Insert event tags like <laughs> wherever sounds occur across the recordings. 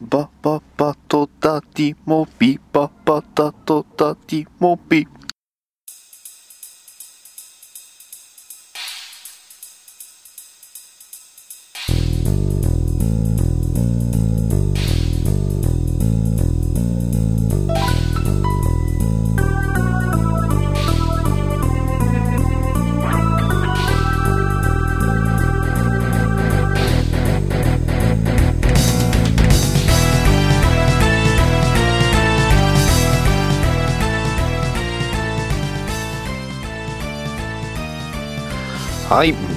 バババとダディモビババダとダディ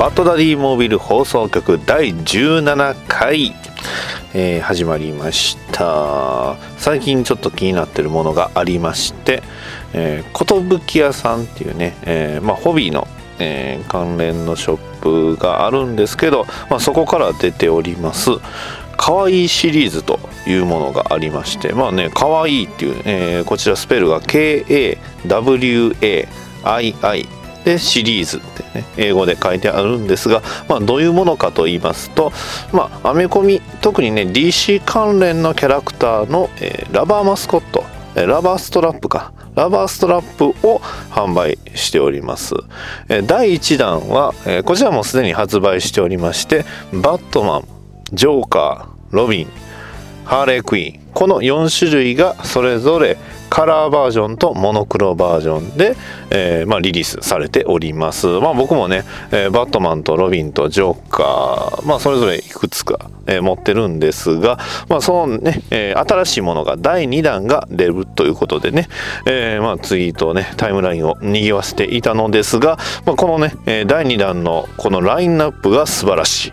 バッドダディモービル放送局第17回、えー、始まりました。最近ちょっと気になってるものがありましてえー、屋さんっていうね、えー、まあ、ホビーの、えー、関連のショップがあるんですけど、まあ、そこから出ておりますかわいいシリーズというものがありましてまあねかわいいっていう、えー、こちらスペルが KAWAII でシリーズ。ね <laughs> 英語で書いてあるんですが、まあ、どういうものかと言いますと、まあ、アメコミ特にね DC 関連のキャラクターの、えー、ラバーマスコットラバーストラップかラバーストラップを販売しております。第1弾は、こちらもすでに発売しておりまして、バットマン、ジョーカー、ロビン、ハーレークイーン、この4種類がそれぞれカラーバージョンとモノクロバージョンで、えー、まあ、リリースされております。まあ、僕もね、えー、バットマンとロビンとジョーカー、まあ、それぞれいくつか、えー、持ってるんですが、まあ、そのね、え新しいものが第2弾が出るということでね、えまあ、ツイートをね、タイムラインを賑わせていたのですが、まあ、このね、第2弾のこのラインナップが素晴らし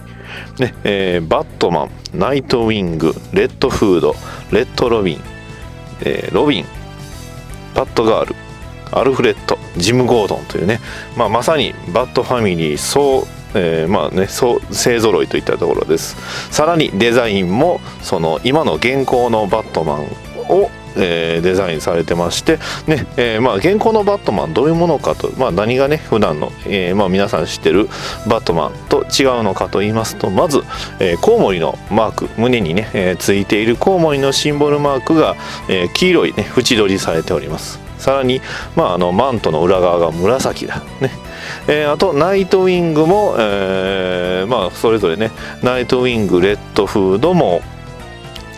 い。ねえー、バットマン、ナイトウィング、レッドフード、レッドロビン、えー、ロビン、バッドガールアルフレッドジム・ゴードンというね、まあ、まさにバッドファミリー総えー、まあねそう勢ぞろいといったところです。さらにデザインもその今の現行のバットマンをえー、デザインされてまして、ねえーまあ、現行のバットマンどういうものかと、まあ、何がね普段の、えーまあ、皆さん知ってるバットマンと違うのかと言いますとまず、えー、コウモリのマーク胸にね、えー、ついているコウモリのシンボルマークが、えー、黄色いね縁取りされております。さらに、まあ、あのマントの裏側が紫だ。ね。えー、あとナイトウィングも、えー、まあそれぞれねナイトウィングレッドフードも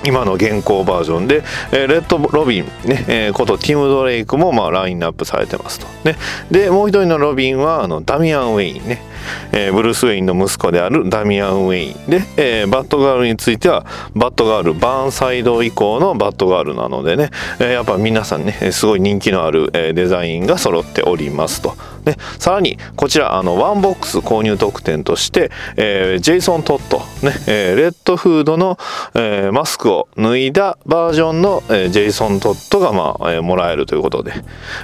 今の現行バージョンで、えー、レッド・ロビン、ねえー、ことティム・ドレイクも、まあ、ラインナップされてますと。ね、で、もう一人のロビンは、あの、ダミアン・ウェインね。えー、ブルース・ウェインの息子であるダミアン・ウェインで、えー、バットガールについてはバットガールバーンサイド以降のバットガールなのでね、えー、やっぱ皆さんねすごい人気のある、え、デザインが揃っておりますと。でさらにこちらあのワンボックス購入特典として、えー、ジェイソン・トッド、ねえー、レッドフードの、えー、マスクを脱いだバージョンの、えー、ジェイソン・トッドが、まあえー、もらえるということで、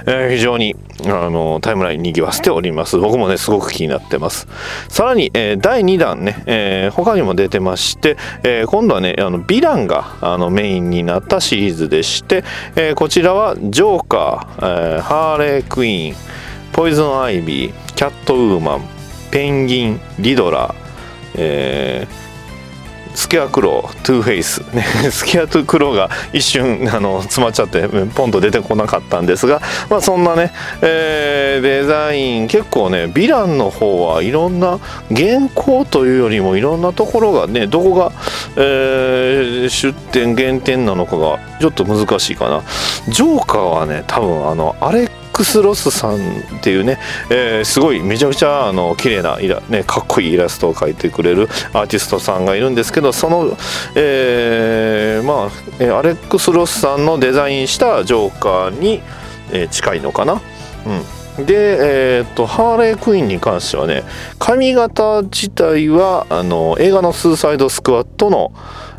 えー、非常にあのタイムラインにぎわせております。僕もねすごく気になってます。ますさらに、えー、第2弾ね、えー、他にも出てまして、えー、今度はねあのヴィランがあのメインになったシリーズでして、えー、こちらはジョーカー、えー、ハーレークイーン。ポイズンアイビーキャットウーマンペンギンリドラー、えースケアクロートゥーフェイス、ね、スケアトゥクローが一瞬あの詰まっちゃってポンと出てこなかったんですが、まあ、そんなね、えー、デザイン結構ねヴィランの方はいろんな原稿というよりもいろんなところがねどこが、えー、出店減点なのかがちょっと難しいかな。ジョーカーはね多分あのあれクス・ロスさんっていうね、えー、すごいめちゃくちゃあの綺麗なイラ、ね、かっこいいイラストを描いてくれるアーティストさんがいるんですけどその、えー、まあアレックス・ロスさんのデザインしたジョーカーに、えー、近いのかな。うんで、えーと、ハーレークイーンに関してはね髪型自体はあの映画の「スーサイド・スクワッド」の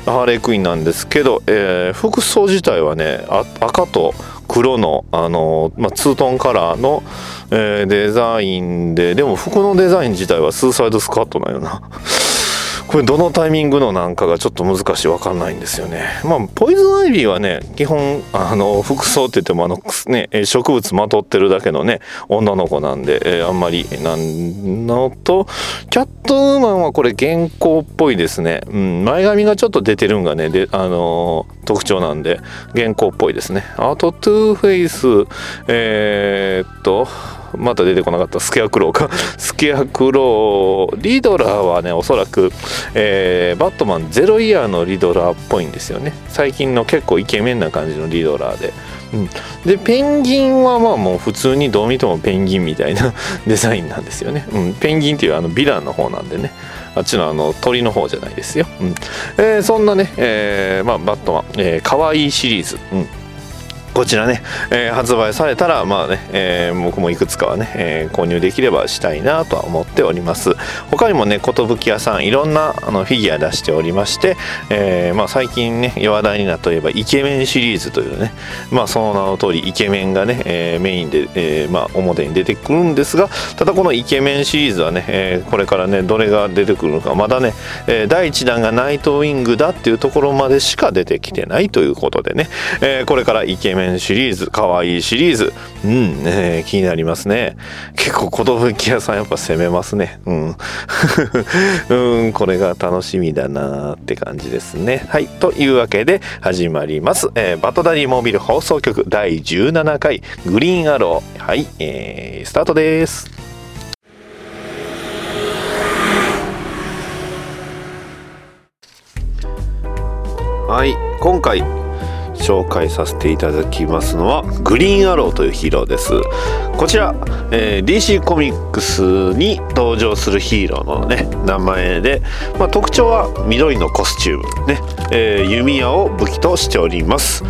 ハーレークイーンなんですけど、えー、服装自体はね赤と黒の、あのまあ、ツートンカラーの、えー、デザインででも服のデザイン自体はスーサイド・スクワッドなんよな。<laughs> これどのタイミングのなんかがちょっと難しい分かんないんですよね。まあポイズンアイビーはね基本あの服装って言ってもあのね植物まとってるだけのね女の子なんで、えー、あんまりなんのとキャットウーマンはこれ現行っぽいですね、うん、前髪がちょっと出てるんがねであのー、特徴なんで現行っぽいですね。あとトゥーフェイスえー、っとまた出てこなかったスケアクローか。<laughs> スケアクローリドラーはねおそらく、えー、バットマンゼロイヤーのリドラーっぽいんですよね。最近の結構イケメンな感じのリドラーで、うん、でペンギンはまあもう普通にどう見てもペンギンみたいなデザインなんですよね、うん、ペンギンっていうあのヴィランの方なんでねあっちのあの鳥の方じゃないですよ、うん。えー、そんなね、えーまあ、バットマン、えー、かわいいシリーズ、うん。こちらね、えー、発売されたらまあね、えー、僕もいくつかはね、えー、購入できればしたいなとは思っております。他にもね寿屋さんいろんなあのフィギュア出しておりまして、えまあ、最近ね話題になったといえばイケメンシリーズというねまあその名の通りイケメンがね、えメインで、えまあ、表に出てくるんですがただこのイケメンシリーズはね、えこれからねどれが出てくるのかまだね、え第1弾がナイトウィングだっていうところまでしか出てきてないということでね、えこれからイケメン面シリーズ、かわいいシリーズ。うん、ね、気になりますね。結構、寿屋さんやっぱ攻めますね。うん。<laughs> うん、これが楽しみだなって感じですね。はい。というわけで始まります。えー、バトダディモービル放送局第17回グリーンアロー。はい、えー、スタートです。はい、今回紹介させていただきますのはグリーンアローというヒーローです。こちら、えー、DC コミックスに登場するヒーローのね名前で、まあ、特徴は緑のコスチュームね、えー、弓矢を武器としております。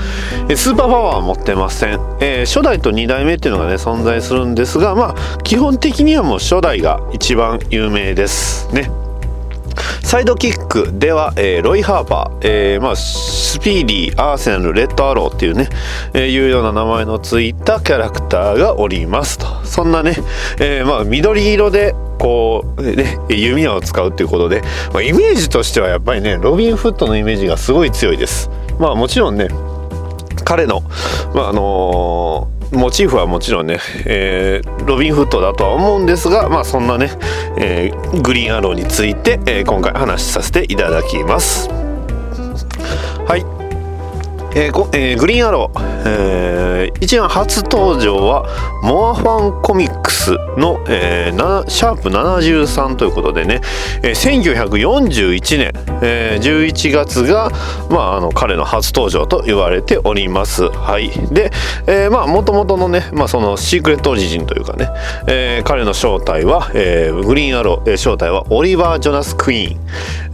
スーパーパワーは持ってません、えー、初代と2代目っていうのがね存在するんですがまあ基本的にはもう初代が一番有名ですね。サイドキックでは、えー、ロイ・ハーパー、えーまあ、スピーディー、アーセナル、レッドアローっていうね、えー、いうような名前のついたキャラクターがおりますと。そんなね、えー、まあ、緑色で、こう、ね、弓矢を使うっていうことで、まあ、イメージとしてはやっぱりね、ロビン・フットのイメージがすごい強いです。まあもちろんね、彼の、まああのーモチーフはもちろんね、えー、ロビン・フットだとは思うんですが、まあそんなね、えー、グリーンアローについて、えー、今回話しさせていただきます。はい。えーえー、グリーンアロー、えー、一番初登場はモアファンコミックスの、えー、シャープ73ということでね、えー、1941年、えー、11月が、まあ、あの彼の初登場と言われております。はい、で、まあもともとのね、まあ、そのシークレットオリジンというかね、えー、彼の正体は、えー、グリーンアロー、えー、正体はオリバー・ジョナス・クイーン、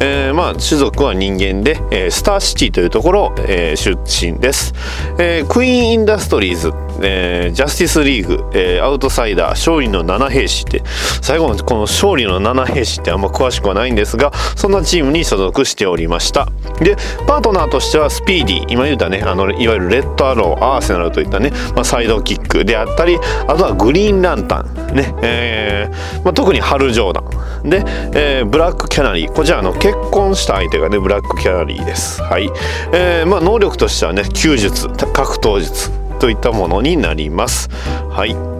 えーまあ、種族は人間で、えー、スターシティというところ、えー、出身です、えー、クイーン・インダストリーズ、えー、ジャスティスリーグ、えー、アウトサイダー勝利の7兵士って最後のこの勝利の7兵士ってあんま詳しくはないんですがそんなチームに所属しておりました。でパートナーとしてはスピーディー今言ったねあのいわゆるレッドアローアーセナルといったね、まあ、サイドキックであったりあとはグリーンランタンね、えーまあ、特にハル・ジョーダン。で、えー、ブラックキャナリー。こちらの結婚した相手がねブラックキャナリーです。はい、えーまあ、能力としてはね弓術格闘術。といったものになります。はい。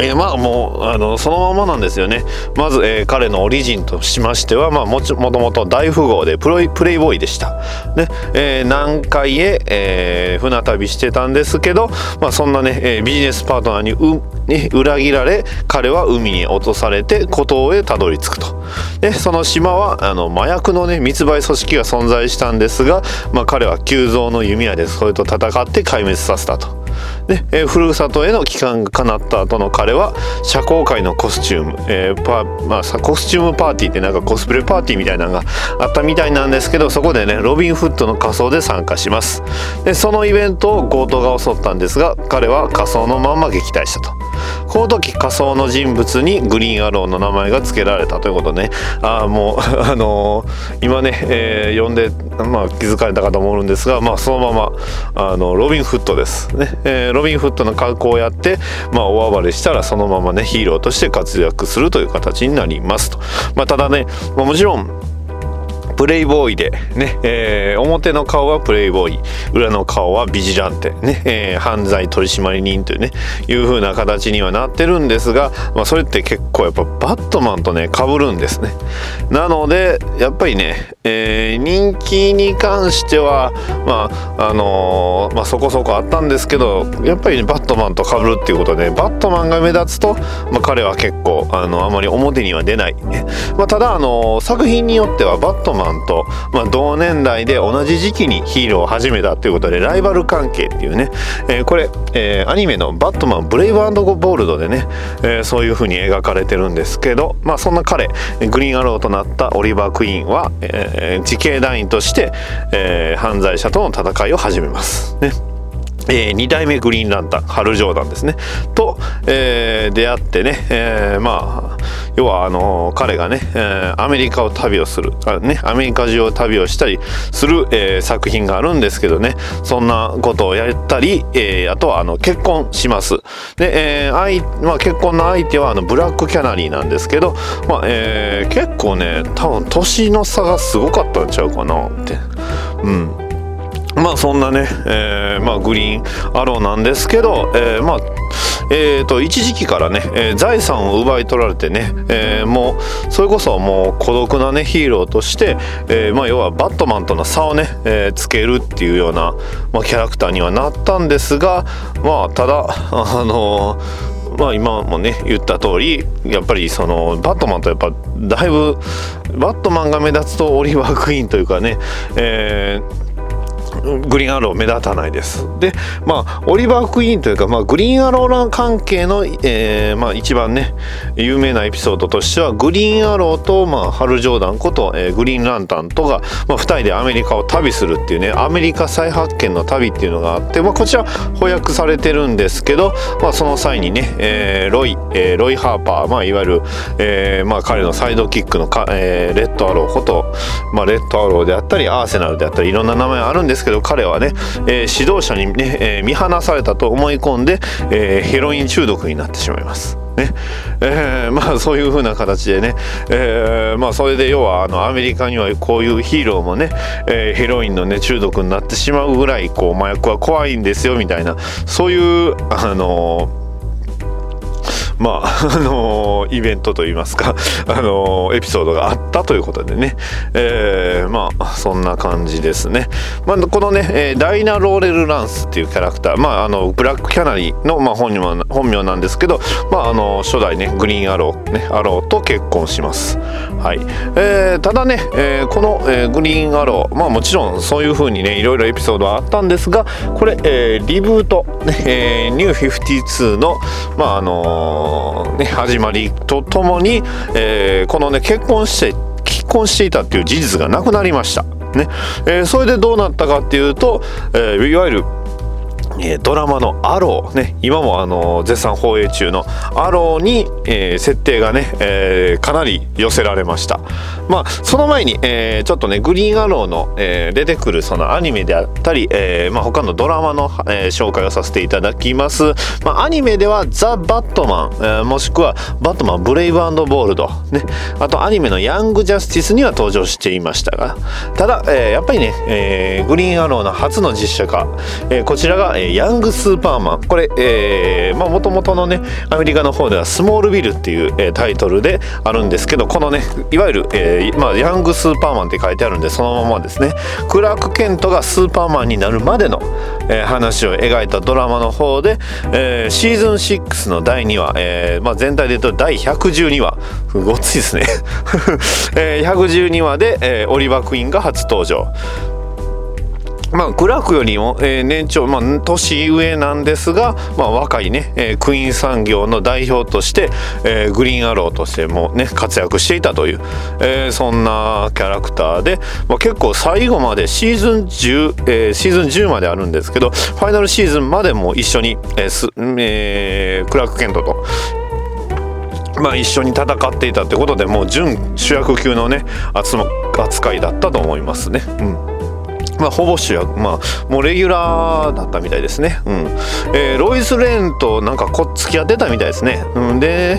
えー、まあもうあのそのままなんですよね。まず、えー、彼のオリジンとしましては、まあ、もちもともと大富豪でプロプレイボーイでした、ね。えー、南海へ、えー、船旅してたんですけど、まあ、そんなね、えー、ビジネスパートナーにう、ね、裏切られ彼は海に落とされて孤島へたどり着くと。でその島はあの麻薬のね密売組織が存在したんですが、まあ、彼は急増の弓矢でそれと戦って壊滅させたと。で、えー、ふるさとへの帰還が叶った後の彼は社交界のコスチューム、えーパまあ、コスチュームパーティーってなんかコスプレパーティーみたいなのがあったみたいなんですけどそこでねロビン・フッドの仮装で参加します。でそのイベントを強盗が襲ったんですが彼は仮装のまま撃退したと。この時仮想の人物にグリーンアローの名前が付けられたということね。ああもう <laughs> あのー、今ね、えー、読んで、まあ、気づかれたかと思うんですが、まあ、そのままあのロビン・フットです。ね、えー、ロビン・フットの格好をやって、まあ、大暴れしたらそのままねヒーローとして活躍するという形になりますと、まあ、ただね、まあ、もちろんプレイボーイでね、えー、表の顔はプレイボーイ裏の顔はビジランテね、えー、犯罪取締人というねいう風な形にはなってるんですが、まあ、それって結構やっぱバットマンとね被るんですね。なのでやっぱりね、えー、人気に関してはまああのー、まあ、そこそこあったんですけどやっぱり、ね、バットマンと被るっていうことでバットマンが目立つと、まあ、彼は結構あのあまり表には出ない、まあ、ただあの作品によってはバットマンと、まあ、同年代で同じ時期にヒーローを始めたということでライバル関係っていうね、えー、これ、えー、アニメの「バットマンブレイブボールド」でね、えー、そういう風に描かれてるんですけど、まあ、そんな彼グリーンアローとなったオリバー・クイーンは、えー、自警団員として、え、犯罪者との戦いを始めます。ねえー、2代目グリーンランタンハル・ジョーダンですね。と、えー、出会ってね、えー、まあ要はあの彼がね、えアメリカを旅をするあ、ね、アメリカ中を旅をしたりする、え作品があるんですけどね。そんなことをやったり、えあとはあの結婚します。で、えーまあ、結婚の相手はあのブラックキャナリーなんですけど、まあえ結構ね多分年の差がすごかったんちゃうかなって。うん。まあそんなね、えー、まあグリーンアローなんですけど、えー、まあえーと、一時期からね、えー、財産を奪い取られてね、えー、もうそれこそもう孤独なねヒーローとして、えー、まあ、要はバットマンとの差をね、えつけるっていうような、まあ、キャラクターにはなったんですがまあただあのまあ今もね言った通りやっぱりそのバットマンとやっぱだいぶバットマンが目立つとオリバー・クイーンというかね、えーグリーンアロー目立たないです。で、まあ、オリバー・クイーンというか、まあ、グリーンアローラン関係の、えー、まあ、一番ね、有名なエピソードとしては、グリーンアローと、まあ、ハル・ジョーダンこと、えー、グリーンランタンとが、まあ、2人でアメリカを旅するっていうね、アメリカ再発見の旅っていうのがあって、まあ、こちら翻訳されてるんですけど、まあ、その際にね、えー、ロイ、えー、ロイ・ハーパー、まあ、いわゆる、えー、まあ、彼のサイドキックのか、えー、レッドアローこと、まあ、レッドアローであったり、アーセナルであったり、いろんな名前あるんですけど、彼はね、えー、指導者にね、えー、見放されたと思い込んで、えー、ヘロイン中毒になってしまいます。ねえー、まあそういう風な形でね、えー、まあそれで要はあのアメリカにはこういうヒーローもね、えー、ヘロインのね中毒になってしまうぐらいこう麻薬は怖いんですよみたいなそういうあのーまあ、<laughs> あの、イベントといいますか、<laughs> あの、エピソードがあったということでね、えー、まあ、そんな感じですね。まあ、このね、えダイナ・ローレル・ランスっていうキャラクター、まあ、あの、ブラック・キャナリーの、まあ、本名本名なんですけど、まあ、あの、初代ね、グリーン・アロー、ね、アローと結婚します。はい。えー、ただね、えー、この、え、グリーン・アロー、まあ、もちろんそういう風にね、いろいろエピソードはあったんですが、これ、えー、リブート、ね、えー、ニュー52の、まあ、あのね、始まりとともに、えー、このね結婚して結婚していたっていう事実がなくなりました。ねえー、それでどうなったかっていうと、えー、いわゆるえドラマの「アロー」ね今もあの絶賛放映中の「アローに」えー、設定がね、えー、かなり寄せられました。まあその前に、えー、ちょっとねグリーンアローの、え出てくるそのアニメであったり、えまあ、他のドラマの、え紹介をさせていただきます。まあアニメでは「ザ・バットマン」えもしくは「バットマンブレイブボールド」ねあとアニメの「ヤング・ジャスティス」には登場していましたがただ、えやっぱりね、えグリーンアローの初の実写化、えこちらが、えヤングスーパーマン。これえー、まあもともとのねアメリカの方ではスモールビルっていう、え、タイトルであるんですけどこのねいわゆる、えー、まあ、ヤングスーパーマンって書いてあるんでそのままですね。クラーク・ケントがスーパーマンになるまでの、えー、話を描いたドラマの方で、えー、シーズン6の第2話、えーまあ、全体で言うと第112話。ごっついですね <laughs> えー、112話で、えー、オリバー・クイーンが初登場。まあ、グラフよりも、えー、年長、まあ、年上なんですが、まあ、若いね、えー、クイーン産業の代表として、えー、グリーンアローとしてもね、活躍していたという、えー、そんなキャラクターで、まあ、結構最後までシーズン10、えー、シーズン10まであるんですけど、ファイナルシーズンまでも一緒に、えーすえー、クラーク・ケントとまあ、一緒に戦っていたってことでもう準主役級のね扱いだったと思いますね。うんまあ、ほぼ主役、まあ、もうレギュラーだったみたいですね。うん。えー、ロイス・レーンとなんかこっつき合ってたみたいですね。うん、で、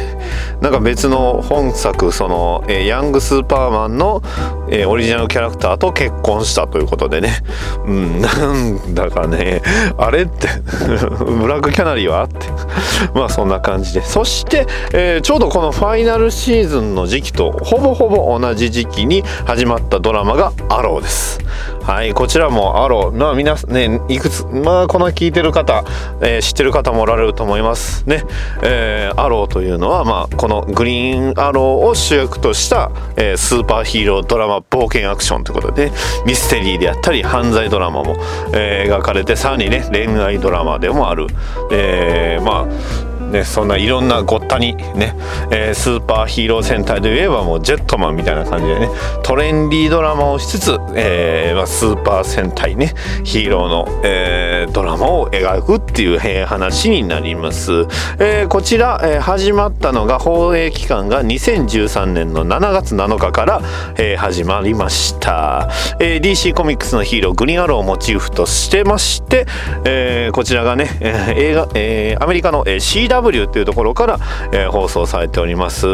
なんか別の本作、その、えー、ヤング・スーパーマンの、えー、オリジナルキャラクターと結婚したということでね。うん <laughs> なんだかね。あれって <laughs> ブラックキャナリーはって。<laughs> まあそんな感じで。そして、えー、ちょうどこのファイナルシーズンの時期とほぼほぼ同じ時期に始まったドラマが「アロー」です。はいこちらも「アロー」まあ皆ねいくつまあこの聞いてる方、えー、知ってる方もおられると思いますね、えー、アローというのはまあこのグリーンアローを主役とした、えー、スーパーヒーロードラマ冒険アクションということでミステリーであったり犯罪ドラマも、えー、描かれてさらにね恋愛ドラマでもある、えー、まあね、そんないろんなごったにね、えー、スーパーヒーロー戦隊といえばもうジェットマンみたいな感じでねトレンディードラマをしつつ、えーまあ、スーパー戦隊ねヒーローの、えー、ドラマを描くっていう、えー、話になります、えー、こちら、えー、始まったのが放映期間が2013年の7月7日から、えー、始まりました、えー、DC コミックスのヒーローグリーンアローをモチーフとしてまして、えー、こちらがね、えー、映画、えー、アメリカの、えー、CW W っていうところから、えー、放送されております、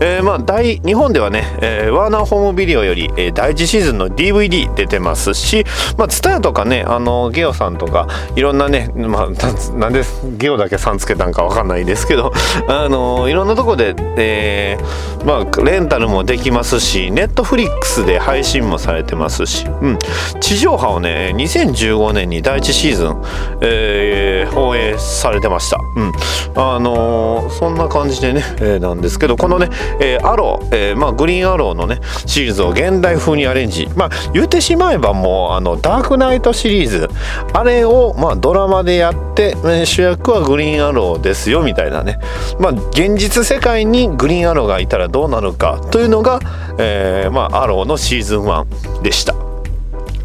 えー、まあ大日本ではね、えー、ワーナーホームビデオより、えー、第1シーズンの DVD 出てますしまあ TSUTAYA とかねあのゲオさんとかいろんなねまあなんでゲオだけさんつけたんかわかんないですけど <laughs> あのいろんなとこで、えー、まあレンタルもできますしネットフリックスで配信もされてますし、うん、地上波をね2015年に第1シーズン、えー、放映されてました、うん、あのー、そんな感じでね、えー、なんですけどこのね、えー、アロー、えー、まあ、グリーンアローのねシリーズを現代風にアレンジ。まあ言ってしまえばもうあのダークナイトシリーズ。あれをまあドラマでやって、え主役はグリーンアローですよみたいなね。まあ現実世界にグリーンアローがいたらどうなるかというのが、えー、まあアローのシーズン1でした。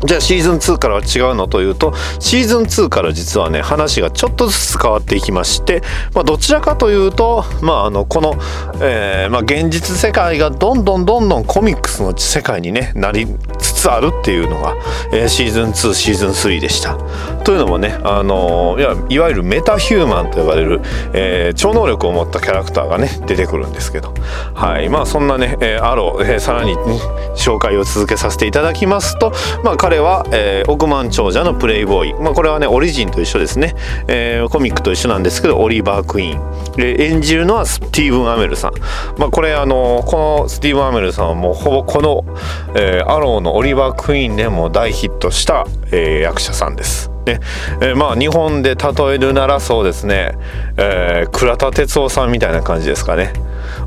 じゃあシーズン2からは違うのというとシーズン2から実はね話がちょっとずつ変わっていきまして、まあ、どちらかというと、まあ、あのこの、えーまあ、現実世界がどんどんどんどんコミックスの世界に、ね、なりつあるっていうのが、えー、シーズン2シーズン3でした。というのもね、あのー、いやいわゆるメタヒューマンと呼ばれる、えー、超能力を持ったキャラクターがね出てくるんですけど、はい。まあ、そんなね、えー、アロー、えー、さらに、ね、紹介を続けさせていただきますと、まあ彼は、えー、億万長者のプレイボーイ、まあ、これはねオリジンと一緒ですね、えー、コミックと一緒なんですけどオリバー・クイーン。で演じるのはスティーブン・アメルさん、まあ、これあのこのスティーブン・アメルさんはもうほぼこの、えー、アローのオリバー・クイーンでも大ヒットした、えー、役者さんです。ねえー、まあ日本で例えるならそうですね、えー、倉田哲夫さんみたいな感じですかね。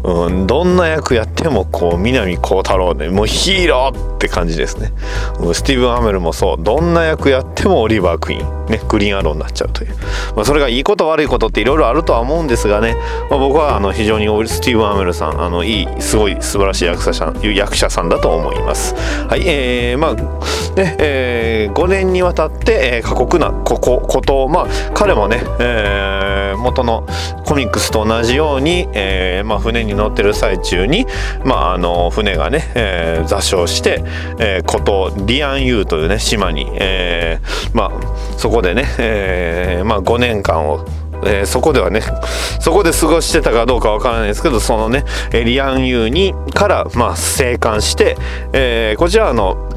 うん、どんな役やってもこう南光太郎でもうヒーローって感じですね、うん、スティーブン・アメルもそうどんな役やってもオリバー・クイーンねグリーンアローになっちゃうという、まあ、それがいいこと悪いことっていろいろあるとは思うんですがね、まあ、僕はあの非常にスティーブン・アメルさんあのいいすごい素晴らしい役者さん役者さんだと思います。はいえー、まあねえー、5年にわたって、えー、過酷なここことまあ彼もね、えー、元のコミックスと同じように、えーまあ、船に乗ってる最中に、まあ、あの船がね、えー、座礁して、えー、孤島リアンユーというね島に、えー、まあそこでね、えー、まあ5年間をえー、そこではねそこで過ごしてたかどうかわからないですけどそのねリアンユーにからまあ生還して、えー、こちらの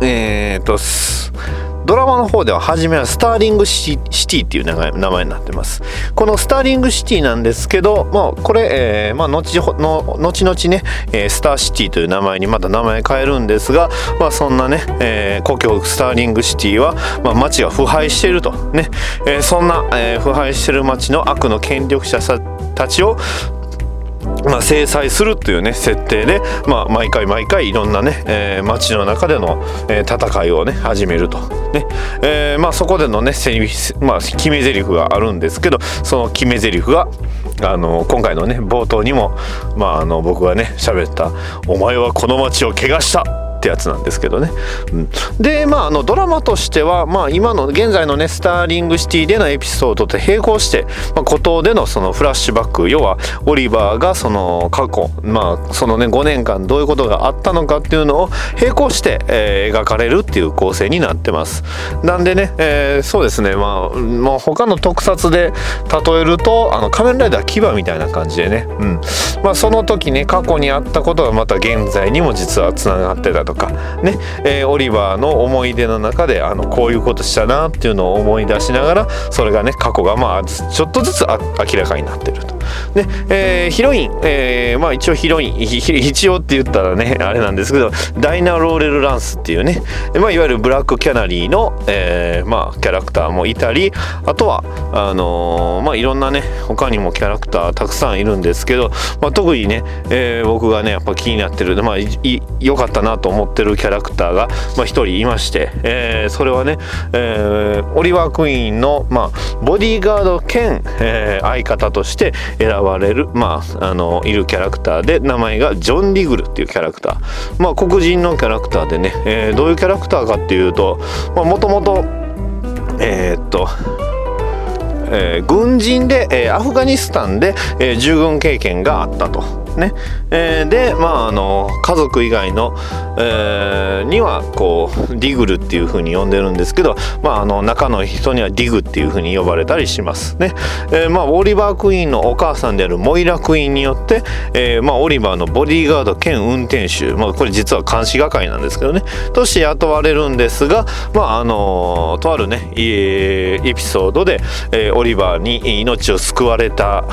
えー、っとドラマの方では初めはスターリングシティっていう名前名前になってます。このスターリングシティなんですけど、まあ、これ、えー、まあ、後の後々ね、えー、スターシティという名前にまた名前変えるんですが、まあ、そんなね、えー、故郷スターリングシティは、まあ、街が腐敗しているとね、えー、そんな、えー、腐敗している街の悪の権力者たちをまあ、制裁するというね設定で、まあ、毎回毎回いろんなね、えー、街の中での、えー、戦いをね始めると。ね、えー、まあそこでのねセリフまあ、決め台詞があるんですけどその決め台詞があの今回のね冒頭にも、まあ、あの僕がね喋った「お前はこの街を怪我した」ってやつなんですけどね、でまああのドラマとしては、まあ、今の現在のねスターリングシティでのエピソードと並行して、まあ、孤島でのそのフラッシュバック要はオリバーがその過去まあそのね5年間どういうことがあったのかっていうのを並行して、えー、描かれるっていう構成になってます。なんでね、えー、そうですね。まあもう他の特撮で例えるとあの仮面ライダー牙みたいな感じでね、うん。まあ、その時ね過去にあったことがまた現在にも実はつながってたとかね、えー、オリバーの思い出の中であのこういうことしたなっていうのを思い出しながらそれがね過去がまあちょっとずつ明らかになってると。で、えー、ヒロイン、えー、まあ一応ヒロイン一応って言ったらねあれなんですけどダイナ・ローレル・ランスっていうね、まあ、いわゆるブラックキャナリーの、えー、まあキャラクターもいたりあとはあのー、まあいろんなね他にもキャラクターたくさんいるんですけど、まあ、特にね、えー、僕がねやっぱ気になってるまあ良かったなと思ってるキャラクターがまあ一人いまして、えー、それはね、えー、オリバー・クイーンの、まあ、ボディーガード兼、えー、相方として選ばれる、まあ、あのいるキャラクターで名前がジョン・リグルっていうキャラクター、まあ、黒人のキャラクターでね、えー、どういうキャラクターかっていうともともとえー、っとえー、軍人で、えー、アフガニスタンで、えー、従軍経験があったと。ね。えー、でまああの家族以外の、えー、にはこうディグルっていう風に呼んでるんですけど、まあ、あの中の人にはディグっていう風に呼ばれたりします。ね、えー、まあオリバー・クイーンのお母さんであるモイラ・クイーンによって、えー、まあオリバーのボディーガード兼運転手、まあ、これ実は監視係なんですけどね。として雇われるんですがまああのとあるねエピソードで、えー、オリバーに命を救われた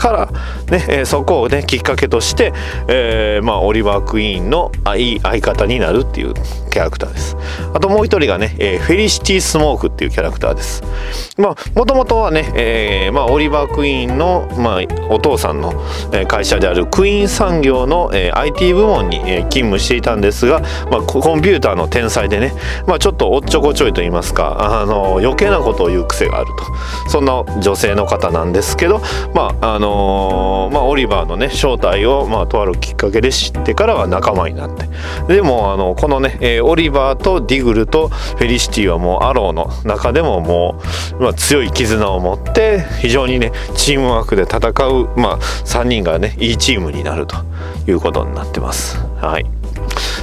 からね、えそこをねきっかけとして、えー、まあ、オリバー・クイーンのいい相方になるっていうキャラクターです。あともう一人がね、えー、フェリシティ・スモークっていうキャラクターです。まあもともとはね、えー、まあ、オリバー・クイーンの、まあ、お父さんの会社であるクイーン産業の、え IT 部門に、え勤務していたんですが、まあ、コンピューターの天才でね、まあ、ちょっとおっちょこちょいと言いますかあの余計なことを言う癖があると。そんな女性の方なんですけどまああのまあ、オリバーのね正体を、まあ、とあるきっかけで知ってからは仲間になって。でもあのこのね、えー、オリバーとディグルとフェリシティはもうアローの中でももう、まあ、強い絆を持って非常にねチームワークで戦う、まあ、3人がねいいチームになるということになってます。はい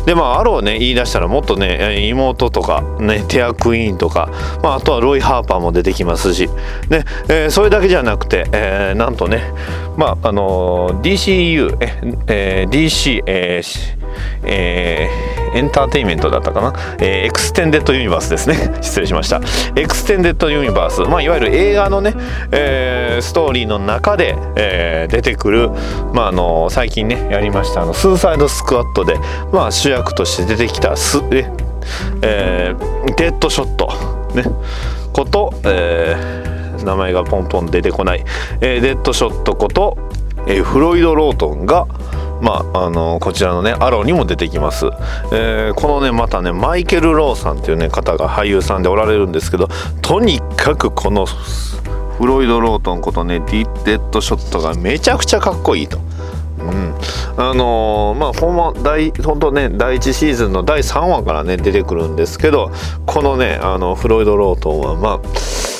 でまあアローね言い出したらもっとね妹とかねテアクイーンとか、まあ、あとはロイ・ハーパーも出てきますしで、えー、それだけじゃなくて、えー、なんとねまああのー、DCU えー、DC えーえー、エンターテインメントだったかな、えー、エクステンデッドユニバースですね。<laughs> 失礼しました。エクステンデッドユニバース、まあ、いわゆる映画のね、えー、ストーリーの中で、えー、出てくる、まあ、あの最近ねやりましたあのスーサイドスクワッドで、まあ、主役として出てきたスええー、デッドショット。ね。こと、えー、名前がポンポン出てこない、えー、デッドショットこと、えー、フロイド・ロートンが、まあ、あのこちらのねアローにも出てきます、えー、このねまたねマイケル・ローさんっていうね方が俳優さんでおられるんですけどとにかくこのフロイド・ロートンことねディデッドショットがめちゃくちゃかっこいいと。うん、あのー、まあほんま第本当ね第1シーズンの第3話からね出てくるんですけどこのねあのフロイド・ロートンはまあ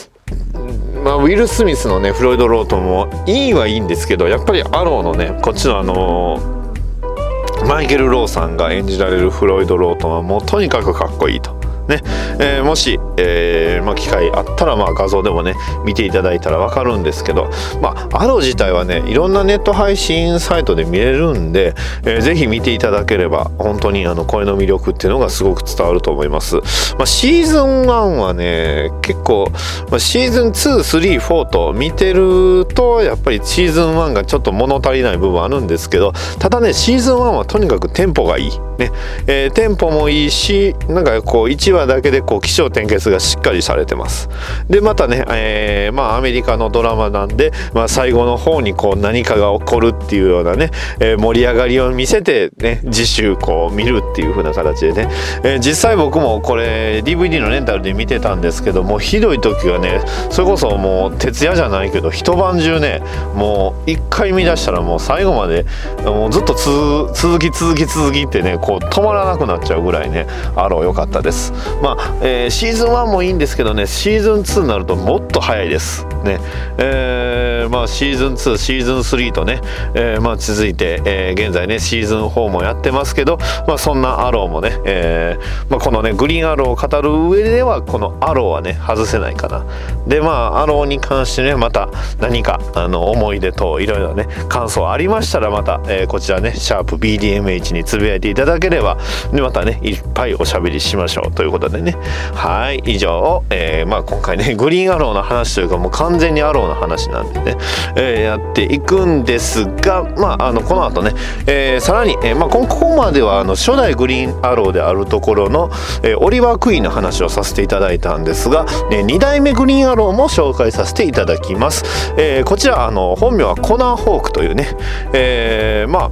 まあ、ウィル・スミスのねフロイド・ロートンもいいはいいんですけどやっぱりアローのねこっちのあのー、マイケル・ローさんが演じられるフロイド・ロートンはもうとにかくかっこいいと。ね。えー、もし、えー、まあ、機会あったら、まあ、画像でもね見ていただいたら分かるんですけど、まあ、アロ自体はねいろんなネット配信サイトで見れるんで、えー、ぜひ見ていただければ本当にあの声の魅力っていうのがすごく伝わると思います、まあ、シーズン1はね結構、まあ、シーズン234と見てるとやっぱりシーズン1がちょっと物足りない部分あるんですけどただねシーズン1はとにかくテンポがいい。ね、えー、テンポもいいしなんかこう1話話だけでこう起承転結がしっかりされてます。でまたね、えー、まあアメリカのドラマなんで、まあ、最後の方にこう何かが起こるっていうようなね、えー、盛り上がりを見せてね次週こう見るっていう風な形でね、えー、実際僕もこれ DVD のレンタルで見てたんですけどもひどい時はねそれこそもう徹夜じゃないけど一晩中ねもう一回見出したらもう最後までもうずっと続き続き続きってねこう止まらなくなっちゃうぐらいねアロー良かったです。まあ、えー、シーズン1もいいんですけどねシーズン2になるともっと早いです。ね。えー、まあシーズン2シーズン3とね、えー、まあ続いて、えー、現在ねシーズン4もやってますけどまあそんなアローもね、えーまあ、このねグリーンアローを語る上ではこのアローはね外せないかな。でまあアローに関してねまた何かあの思い出といろいろね感想ありましたらまた、えー、こちらねシャープ BDMH につぶやいていただければでまたねいっぱいおしゃべりしましょうということことでね。はい。以上、えー、まあ今回ね <laughs> グリーンアローの話というかもう完全にアローの話なんでね、えー、やっていくんですがまああのこの後ね、えー、さらに、えー、まあここまではあの初代グリーンアローであるところの、えー、オリバー・クイーンの話をさせていただいたんですが、ね、2代目グリーンアローも紹介させていただきます、えー、こちらあの本名はコナー・ホークというね、えー、まあ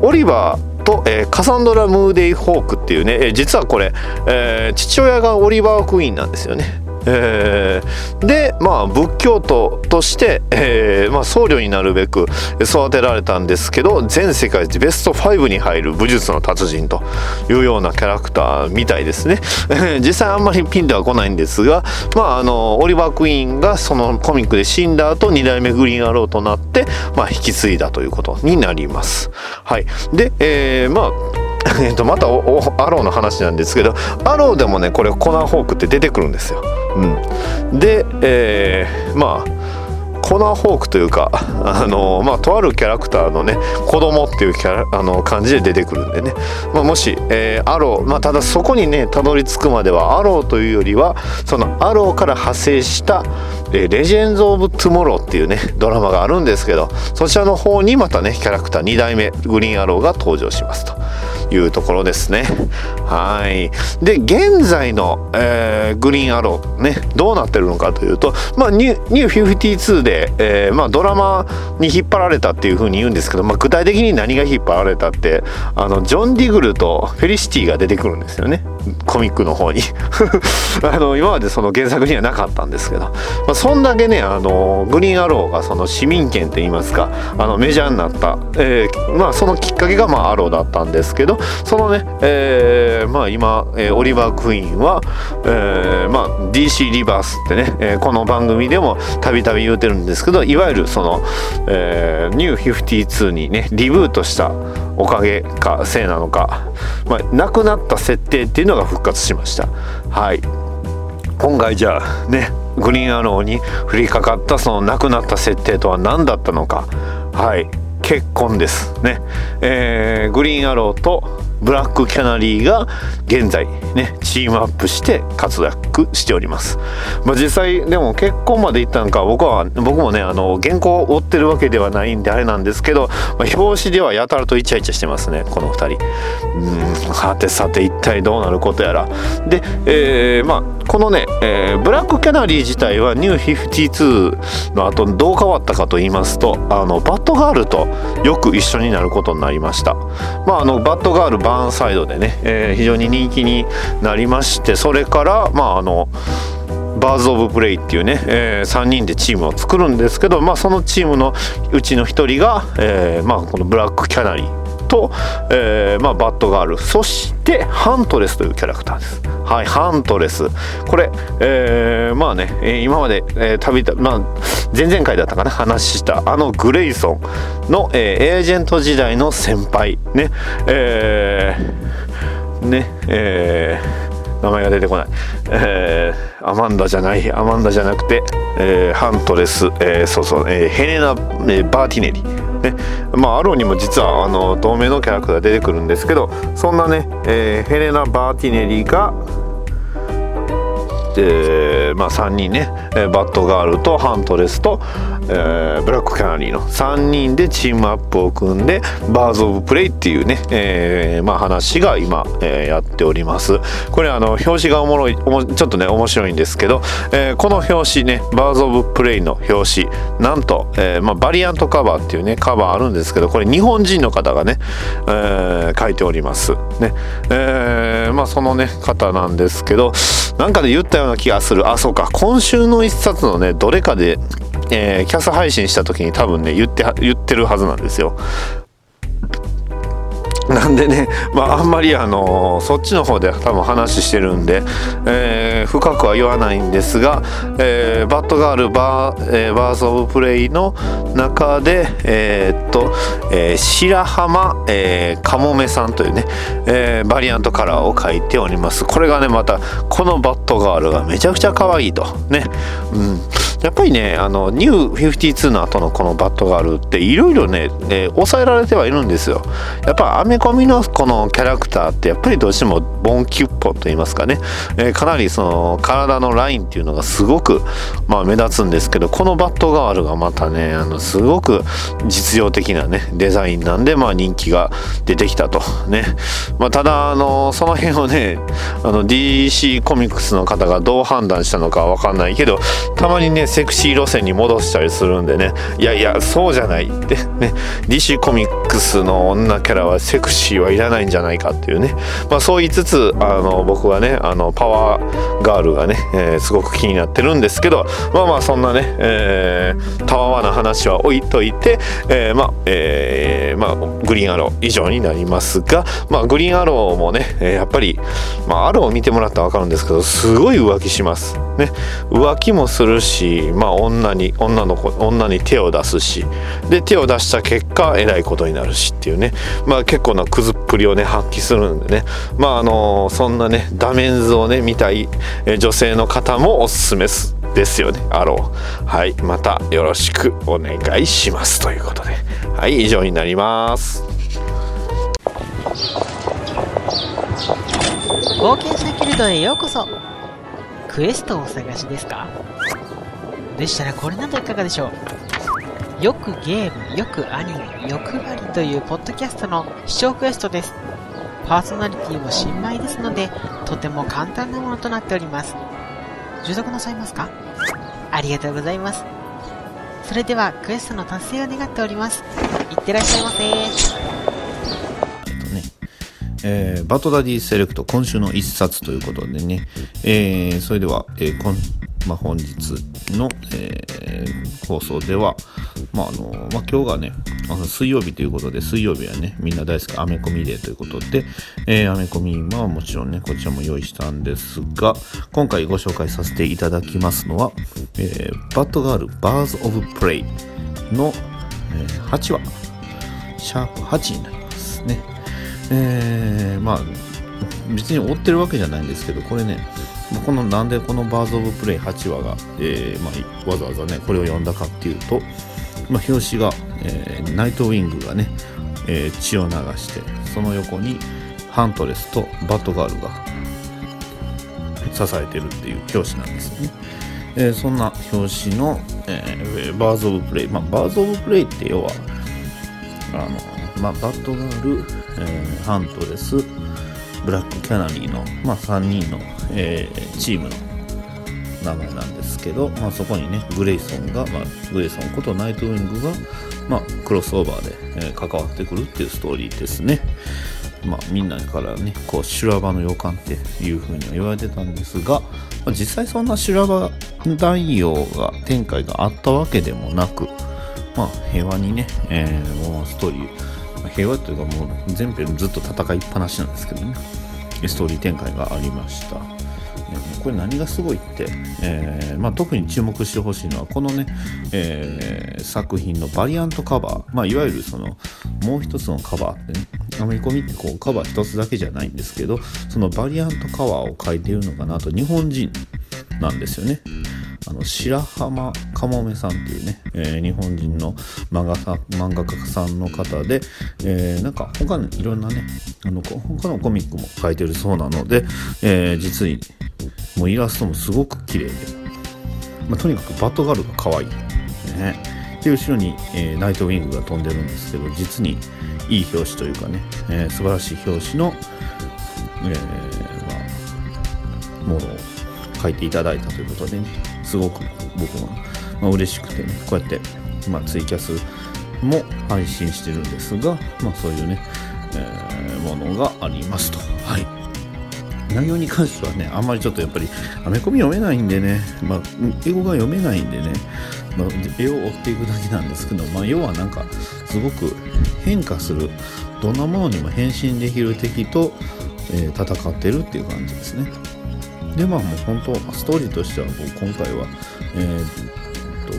<laughs> オリバーと、えー、カサンドラ・ムーデイ・ホークっていうね、えー、実はこれ、えー、父親がオリバー・クイーンなんですよね。えー、でまあ仏教徒として、えーまあ、僧侶になるべく育てられたんですけど全世界ベスト5に入る武術の達人というようなキャラクターみたいですね <laughs> 実際あんまりピンでは来ないんですが、まあ、あのオリバー・クイーンがそのコミックで死んだ後2代目グリーンアローとなって、まあ、引き継いだということになります。はい、で、えー、まあ <laughs> えとまたアローの話なんですけどアローでもねこれコナーホークって出てくるんですよ。うん、で、えー、まあコナーホークというかあのまあとあるキャラクターのね子供っていうキャラあの感じで出てくるんでね、まあ、もし、えー、アロー、まあ、ただそこにねたどり着くまではアローというよりはそのアローから派生した「えー、レジェンズ・オブ・トゥモロー」っていうねドラマがあるんですけどそちらの方にまたねキャラクター2代目グリーンアローが登場しますと。いうところですね。はい。で現在の、えー、グリーンアローねどうなってるのかというとまあニュニュー52でえー、まあ、ドラマに引っ張られたっていうふうに言うんですけど、まあ、具体的に何が引っ張られたってあのジョン・ディグルとフェリシティが出てくるんですよね。コミックの方に。<laughs> あの今までその原作にはなかったんですけど、まあ、そんだけねあのグリーンアローがその市民権といいますかあのメジャーになった、えー、まあ、そのきっかけがまあアローだったんですけどそのね、えー、まあ今、え、オリバー・クイーンは、え、まあ DC リバースってね、え、この番組でもたびたび言うてるんですけどいわゆるその、えー、ニュー52にねリブートしたおかげかせいなのか、まあ、なくなった設定っていうのが復活しました。はい。今回じゃあねグリーンアローに降りかかったその亡くなった設定とは何だったのか。はい。結婚です。ね、えー、グリーンアローとブラックキャナリーが現在ねチームアップして活躍しております、まあ、実際でも結婚までいったのか僕は僕もねあの原稿を追ってるわけではないんであれなんですけど、まあ、表紙ではやたらとイチャイチャしてますねこの2人。うんさてさて一体どうなることやら。で、えー、まあこのね、えー、ブラックキャナリー自体はニュー52の後どう変わったかと言いますとあのバッドガールとよく一緒になることになりました。まああのバッドガールバーンサイドでね、えー、非常に人気になりましてそれからまああのバーズ・オブ・プレイっていうね、えー、3人でチームを作るんですけど、まあ、そのチームのうちの1人が、えーまあ、このブラック・キャナリー。と、えーまあ、バッドガール。そしてハントレスというキャラクターです。はいハントレス。これ、えー、まあね今まで、えー、旅まあ前々回だったかな？話したあのグレイソンの、え、エージェント時代の先輩。ねえー、ねえ、名前が出てこない、えー、アマンダじゃないアマンダじゃなくて、えー、ハントレス、えー、そうそう、えー、ヘレナ、えー、バーティネリ。ね。まあ、アローにも実はあの透明のキャラクター出てくるんですけどそんなね、えー、ヘレナ・バーティネリが、えー、まあ、3人ね、バッドガールとハントレスと、えブラックキャナリーの3人でチームアップを組んでバーズ・オブ・プレイっていうね、えまあ、話が今、えやっております。これあの表紙がおもろいちょっとね面白いんですけど、えこの表紙ねバーズ・オブ・プレイの表紙なんと、えまあ、バリアントカバーっていうねカバーあるんですけどこれ日本人の方がね、え書いております。ね、えまあそのね方なんですけどなんかで言ったような気がする。あそうか。今週の一冊のねどれかで、えー、キャス配信した時に多分ね言って言ってるはずなんですよ。なんでね、まあ、あんまりあのそっちの方で多分話してるんで、えー、深くは言わないんですが、えー、バットガールバー、えー、バーズ・オブ・プレイの中で、えー、っと、えー、白浜、えー、かもめさんというね、えー、バリアントカバーを書いております。これがね、また、このバットガールがめちゃくちゃ可愛いと。ね。うん。やっぱりね、あの、ニュー52の後のこのバットガールっていろいろね、えー、抑えられてはいるんですよ。やっぱアメコミのこのキャラクターってやっぱりどうしてもボンキュッポと言いますかね、えー、かなりその体のラインっていうのがすごく、まあ、目立つんですけど、このバッドガールがまたね、あの、すごく実用的なね、デザインなんで、まあ人気が出てきたと。ね。まあただ、あの、その辺をね、あの、DC コミックスの方がどう判断したのかわかんないけど、たまにね、セクシー路線に戻したりするんでね。いやいやそうじゃないって。<laughs> ね。DC コミックスの女キャラはセクシーはいらないんじゃないかっていうね。まあそう言いつつあの僕はねあのパワーガールがね、えー、すごく気になってるんですけどまあまあそんなね、え、たわわな話は置いといて、えー、まあ、えー、まあグリーンアロー以上になりますがまあグリーンアローもねやっぱりまあアローを見てもらったら分かるんですけどすごい浮気します。ね。浮気もするしまあ女に女の子女に手を出すしで手を出した結果えらいことになるしっていうね。まあ結構なくずっぷりをね発揮するんでね。まああのそんなねダメンズをね見たい女性の方もおすすめですよね。アローはい。またよろしくお願いします。ということで。はい。以上になります。冒険者ギルドへようこそ。クエストをお探しですか？でしたらこれなどいかがでしょう？よくゲーム、よくアニメ、欲張りというポッドキャストの視聴クエストです。パーソナリティも新米ですので、とても簡単なものとなっております。受読なさいますか？ありがとうございます。それでは、クエストの達成を願っております。いってらっしゃいませ。えー、バットダディセレクト今週の一冊ということでね、えー、それでは、えー、まあ、本日の、えー、放送では、まああのまあ、今日がね、水曜日ということで、水曜日はね、みんな大好きアメコミデーということで、え、アメコミはもちろんね、こちらも用意したんですが、今回ご紹介させていただきますのは、えー、バットガールバーズ・オブ・プレイの、えー、8話、シャープ8になりますね。えー、まあ、別に追ってるわけじゃないんですけど、これね、このなんでこのバーズ・オブ・プレイ8話が、えーまあ、わざわざねこれを読んだかっていうと、まあ、表紙が、えー、ナイトウィングがね、えー、血を流してその横にハントレスとバットガールが支えてるっていう表紙なんですよね、えー、そんな表紙の、えー、バーズ・オブ・プレイ、まあ、バーズ・オブ・プレイって要はあの、まあ、バットガール、えー、ハントレスブラックキャナリーの、まあ、3人の、えー、チームの名前なんですけど、まあ、そこにねグレイソンが、まあ、グレイソンことナイトウィングが、まあ、クロスオーバーで、えー、関わってくるっていうストーリーですね。まあ、みんなからねこう修羅場の予感っていう風に言われてたんですが、まあ、実際そんな修羅場内容が展開があったわけでもなく、まあ、平和にね、えー、もうストーリー平和というかもう全編ずっと戦いっぱなしなんですけどね。ストーリー展開がありました。これ何がすごいって、えーまあ、特に注目してほしいのはこのね、えー、作品のバリアントカバー、まあ、いわゆるそのもう一つのカバーってねアメコミってこうカバー一つだけじゃないんですけどそのバリアントカバーを書いているのかなと日本人なんですよね。あの白浜かもめさんっていうね、えー、日本人の漫画漫画家さんの方で、えー、なんか他にいろんなねあの他のコミックも描いてるそうなので、えー、実にもうイラストもすごく綺麗でまあ、とにかくバットガールが可愛い。ね。で後ろに、えーナイトウィングが飛んでるんですけど実にいい表紙というかね、えー素晴らしい表紙の、えーまあ、ものを書いていただいたということでね。すごく僕も、まあ、嬉しくてねこうやって、まあ、ツイキャスも配信してるんですが、まあ、そういうね、えーものがありますと。はい内容に関してはね、あんまりちょっとやっぱり、アメコミ読めないんでね、まあ、英語が読めないんでね、まあ、絵を追っていくだけなんですけど、まあ、要はなんか、すごく変化する、どんなものにも変身できる敵と、えー戦ってるっていう感じですね。で、まあもう本当、ストーリーとしては、もう今回は、えー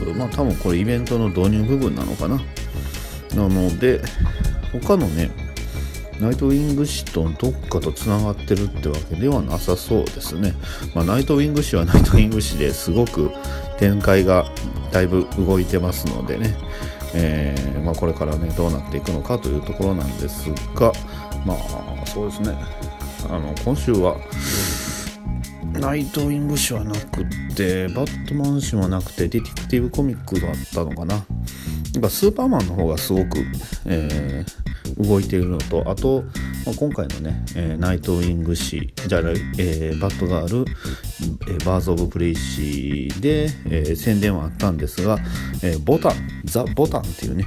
っと、まあ多分これイベントの導入部分なのかな。なので、他のね、ナイトウィング誌とどっかとつながってるってわけではなさそうですね。まあ、ナイトウィング誌はナイトウィング誌ですごく展開がだいぶ動いてますのでね、えーまあ、これからねどうなっていくのかというところなんですが、まあそうですね、あの今週はナイトウィング誌はなくて、バットマン誌もなくて、ディティクティブコミックがあったのかな。なんかスーパーマンの方がすごく、えー動いているのと、あと、まあ今回のね、えーナイトウィング誌、じゃあ、えーバットガール、えーバーズ・オブ・プレイ誌で、えー宣伝はあったんですが、えーボタン、ザ・ボタンっていうね、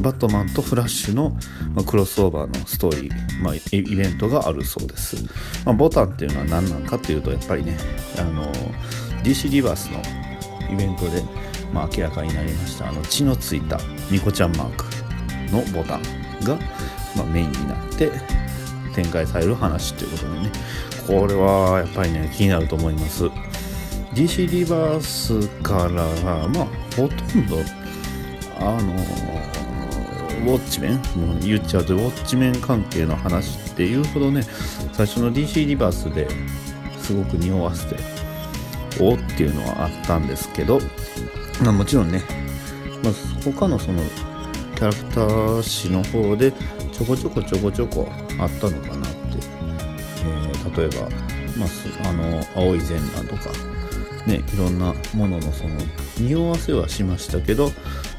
バットマンとフラッシュの、まクロスオーバーのストーリー、まあ、イベントがあるそうです。まあ、ボタンっていうのは何なのかっていうと、やっぱりね、あの DC リバースのイベントで、まあ、明らかになりました、あの血のついたニコちゃんマークのボタンが、ま、メインになって展開される話ということでね、これはやっぱりね、気になると思います。DC リバースからは、まあ、ほとんど、あのォッチメンもう言っちゃうとウォッチメン関係の話っていうほどね最初の DC リバースですごく匂わせておっていうのはあったんですけど、まあ、もちろんね、まあ、他のそのキャラクター誌の方でちょこちょこちょこちょこあったのかなって、えー例えば、まあ、あの青い全裸とかねいろんなもののその匂わせはしましたけど、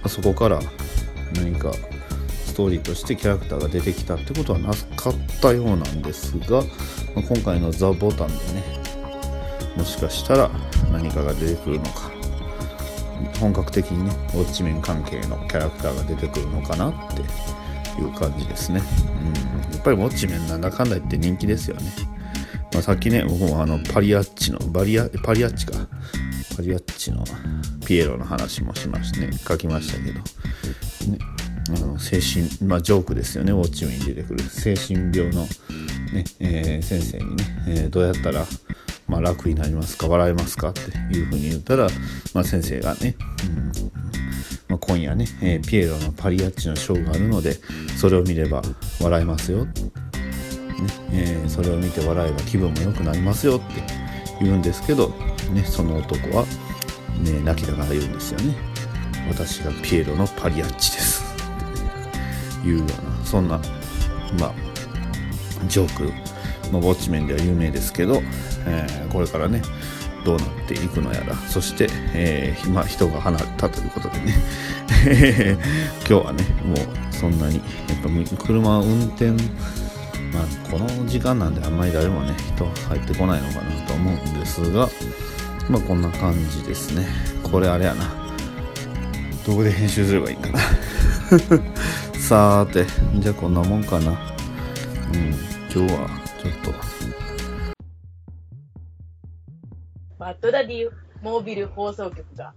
あそこから何かストーリーとしてキャラクターが出てきたってことはなかったようなんですが、まあ今回のザ・ボタンでねもしかしたら何かが出てくるのか本格的にねウォッチメン関係のキャラクターが出てくるのかなっていう感じですね、うん、やっぱりウォッチメンなんだかんだ言って人気ですよね、まあ、さっきね僕もあのパリアッチのバリアパリアッチか。パリアッチのピエロの話もしましてね書きましたけど。ね。あの精神まあジョークですよね。ウォッチメンに出てくる。精神病の、ねえー先生にね、えーどうやったら、まあ、楽になりますか？笑えますか？っていうふうに言ったら、まあ、先生がね、うんまあ、今夜ね、えーピエロのパリアッチのショーがあるのでそれを見れば笑えますよ、ねえーそれを見て笑えば気分も良くなりますよって言うんですけど、ね、その男は、ね、泣きながら言うんですよね。私がピエロのパリアッチです。いうようなそんなまあジョーク、まあ、ウォッチメンでは有名ですけど、えーこれからねどうなっていくのやらそして、えーまあ、人が離れたということでね <laughs> 今日はねもうそんなにやっぱ車運転まあこの時間なんであんまり誰もね人入ってこないのかなと思うんですがまあこんな感じですね。これあれやな。どこで編集すればいいかな。<laughs> さーてじゃあこんなもんかな。うん今日はちょっと。バッドダディモービル放送局が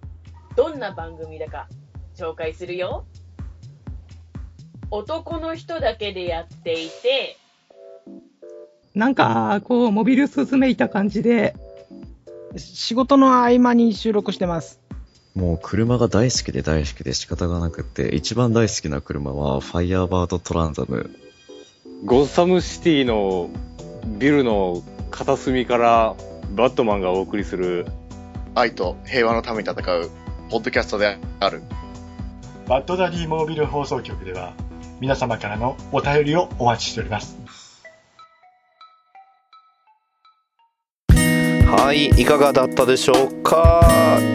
どんな番組だか紹介するよ。男の人だけでやっていて、なんか、こう、モビルスーめいた感じで、仕事の合間に収録してます。もう車が大好きで大好きで仕方がなくて、一番大好きな車はファイヤーバードトランザム。ゴッサムシティのビルの片隅からバットマンがお送りする愛と平和のために戦うポッドキャストであるバットダディモービル放送局では皆様からのお便りをお待ちしております。はいいかがだったでしょうか、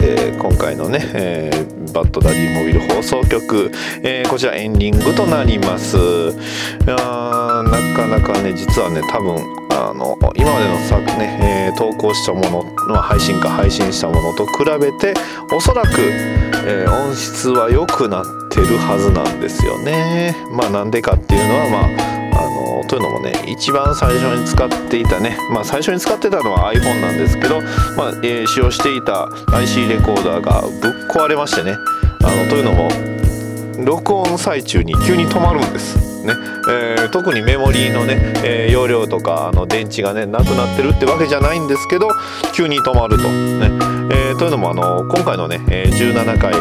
えー今回のね、えーバッドダディモビル放送局、えーこちらエンディングとなります。いやーなかなかね実はね多分あの今までのさね、えー投稿したもの、まあ、配信か配信したものと比べておそらく、えー音質は良くなってるはずなんですよね。まあなんでかっていうのはまああのというのもね一番最初に使っていたねまあ最初に使ってたのは iPhone なんですけど、まあえー使用していた IC レコーダーがぶっ壊れましてねあのというのも録音最中に急に止まるんです。ねえー特にメモリーのね、えー容量とかあの電池がねなくなってるってわけじゃないんですけど急に止まると。ねえーというのもあの今回のね、えー17回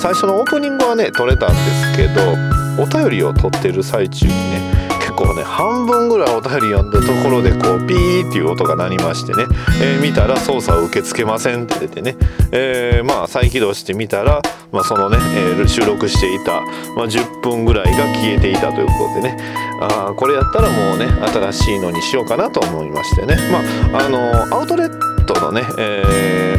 最初のオープニングはね撮れたんですけどお便りを撮ってる最中にね構ね半分ぐらいお便り読んだところでこうピーっていう音が鳴りましてね、えー見たら操作を受け付けませんって出てね、えーまあ再起動してみたら、まあ、そのね、えー収録していた、まあ、10分ぐらいが消えていたということでね。あこれやったらもうね新しいのにしようかなと思いましてね。まああのアウトレットのね、えー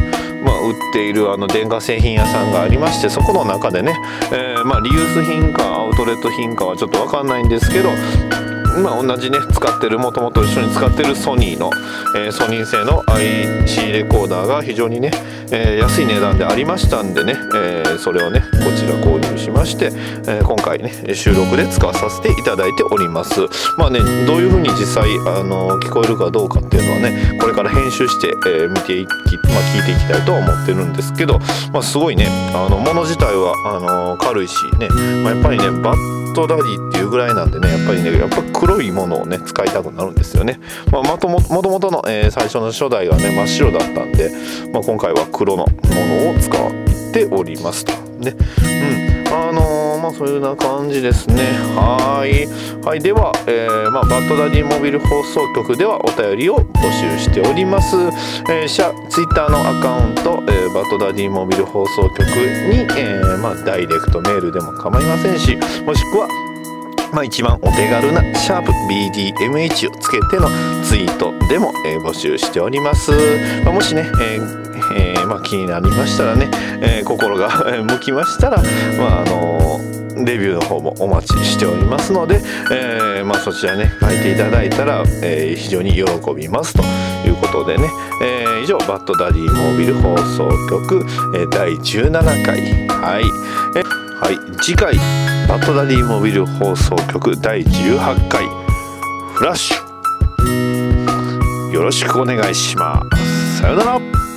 まあ、売っているあの電化製品屋さんがありましてそこの中でね、えーまあ、リユース品かアウトレット品かはちょっと分かんないんですけどまあ、同じね使ってるもともと一緒に使ってるソニーの、えーソニー製の IC レコーダーが非常にね、えー安い値段でありましたんでね、えーそれをねこちら購入しまして、えー今回ね収録で使わさせていただいております。まあねどういう風に実際あの聞こえるかどうかっていうのはねこれから編集して、えー見ていき、まあ、聞いていきたいと思ってるんですけど、まあ、すごいねあの物自体はあの軽いしね、まあ、やっぱりねバットダディっていうぐらいなんでねやっぱりねやっぱ黒いものをね使いたくなるんですよね、まあ、まとももともとの、えー最初の初代はね真っ白だったんで、まあ、今回は黒のものを使っておりますと。ね。うん。まあそういうな感じですね。はい。はいでは、えーまあ、バッドダディモビル放送局ではお便りを募集しております、えー、シャツイッターのアカウント、えーバッドダディモビル放送局に、えーまあ、ダイレクトメールでも構いませんしもしくはまあ、一番お手軽なシャープ BDMH をつけてのツイートでも、えー募集しております、まあ、もしね、えーえーまあ、気になりましたらね、えー心が向きましたら、まああのレビューの方もお待ちしておりますので、えーまあ、そちらね書いていただいたら、えー非常に喜びますということでね、えー以上バッドダディモービル放送局、え第17回。はい、えはい、次回バッドダディモービル放送局第18回。フラッシュ。よろしくお願いします。さよなら。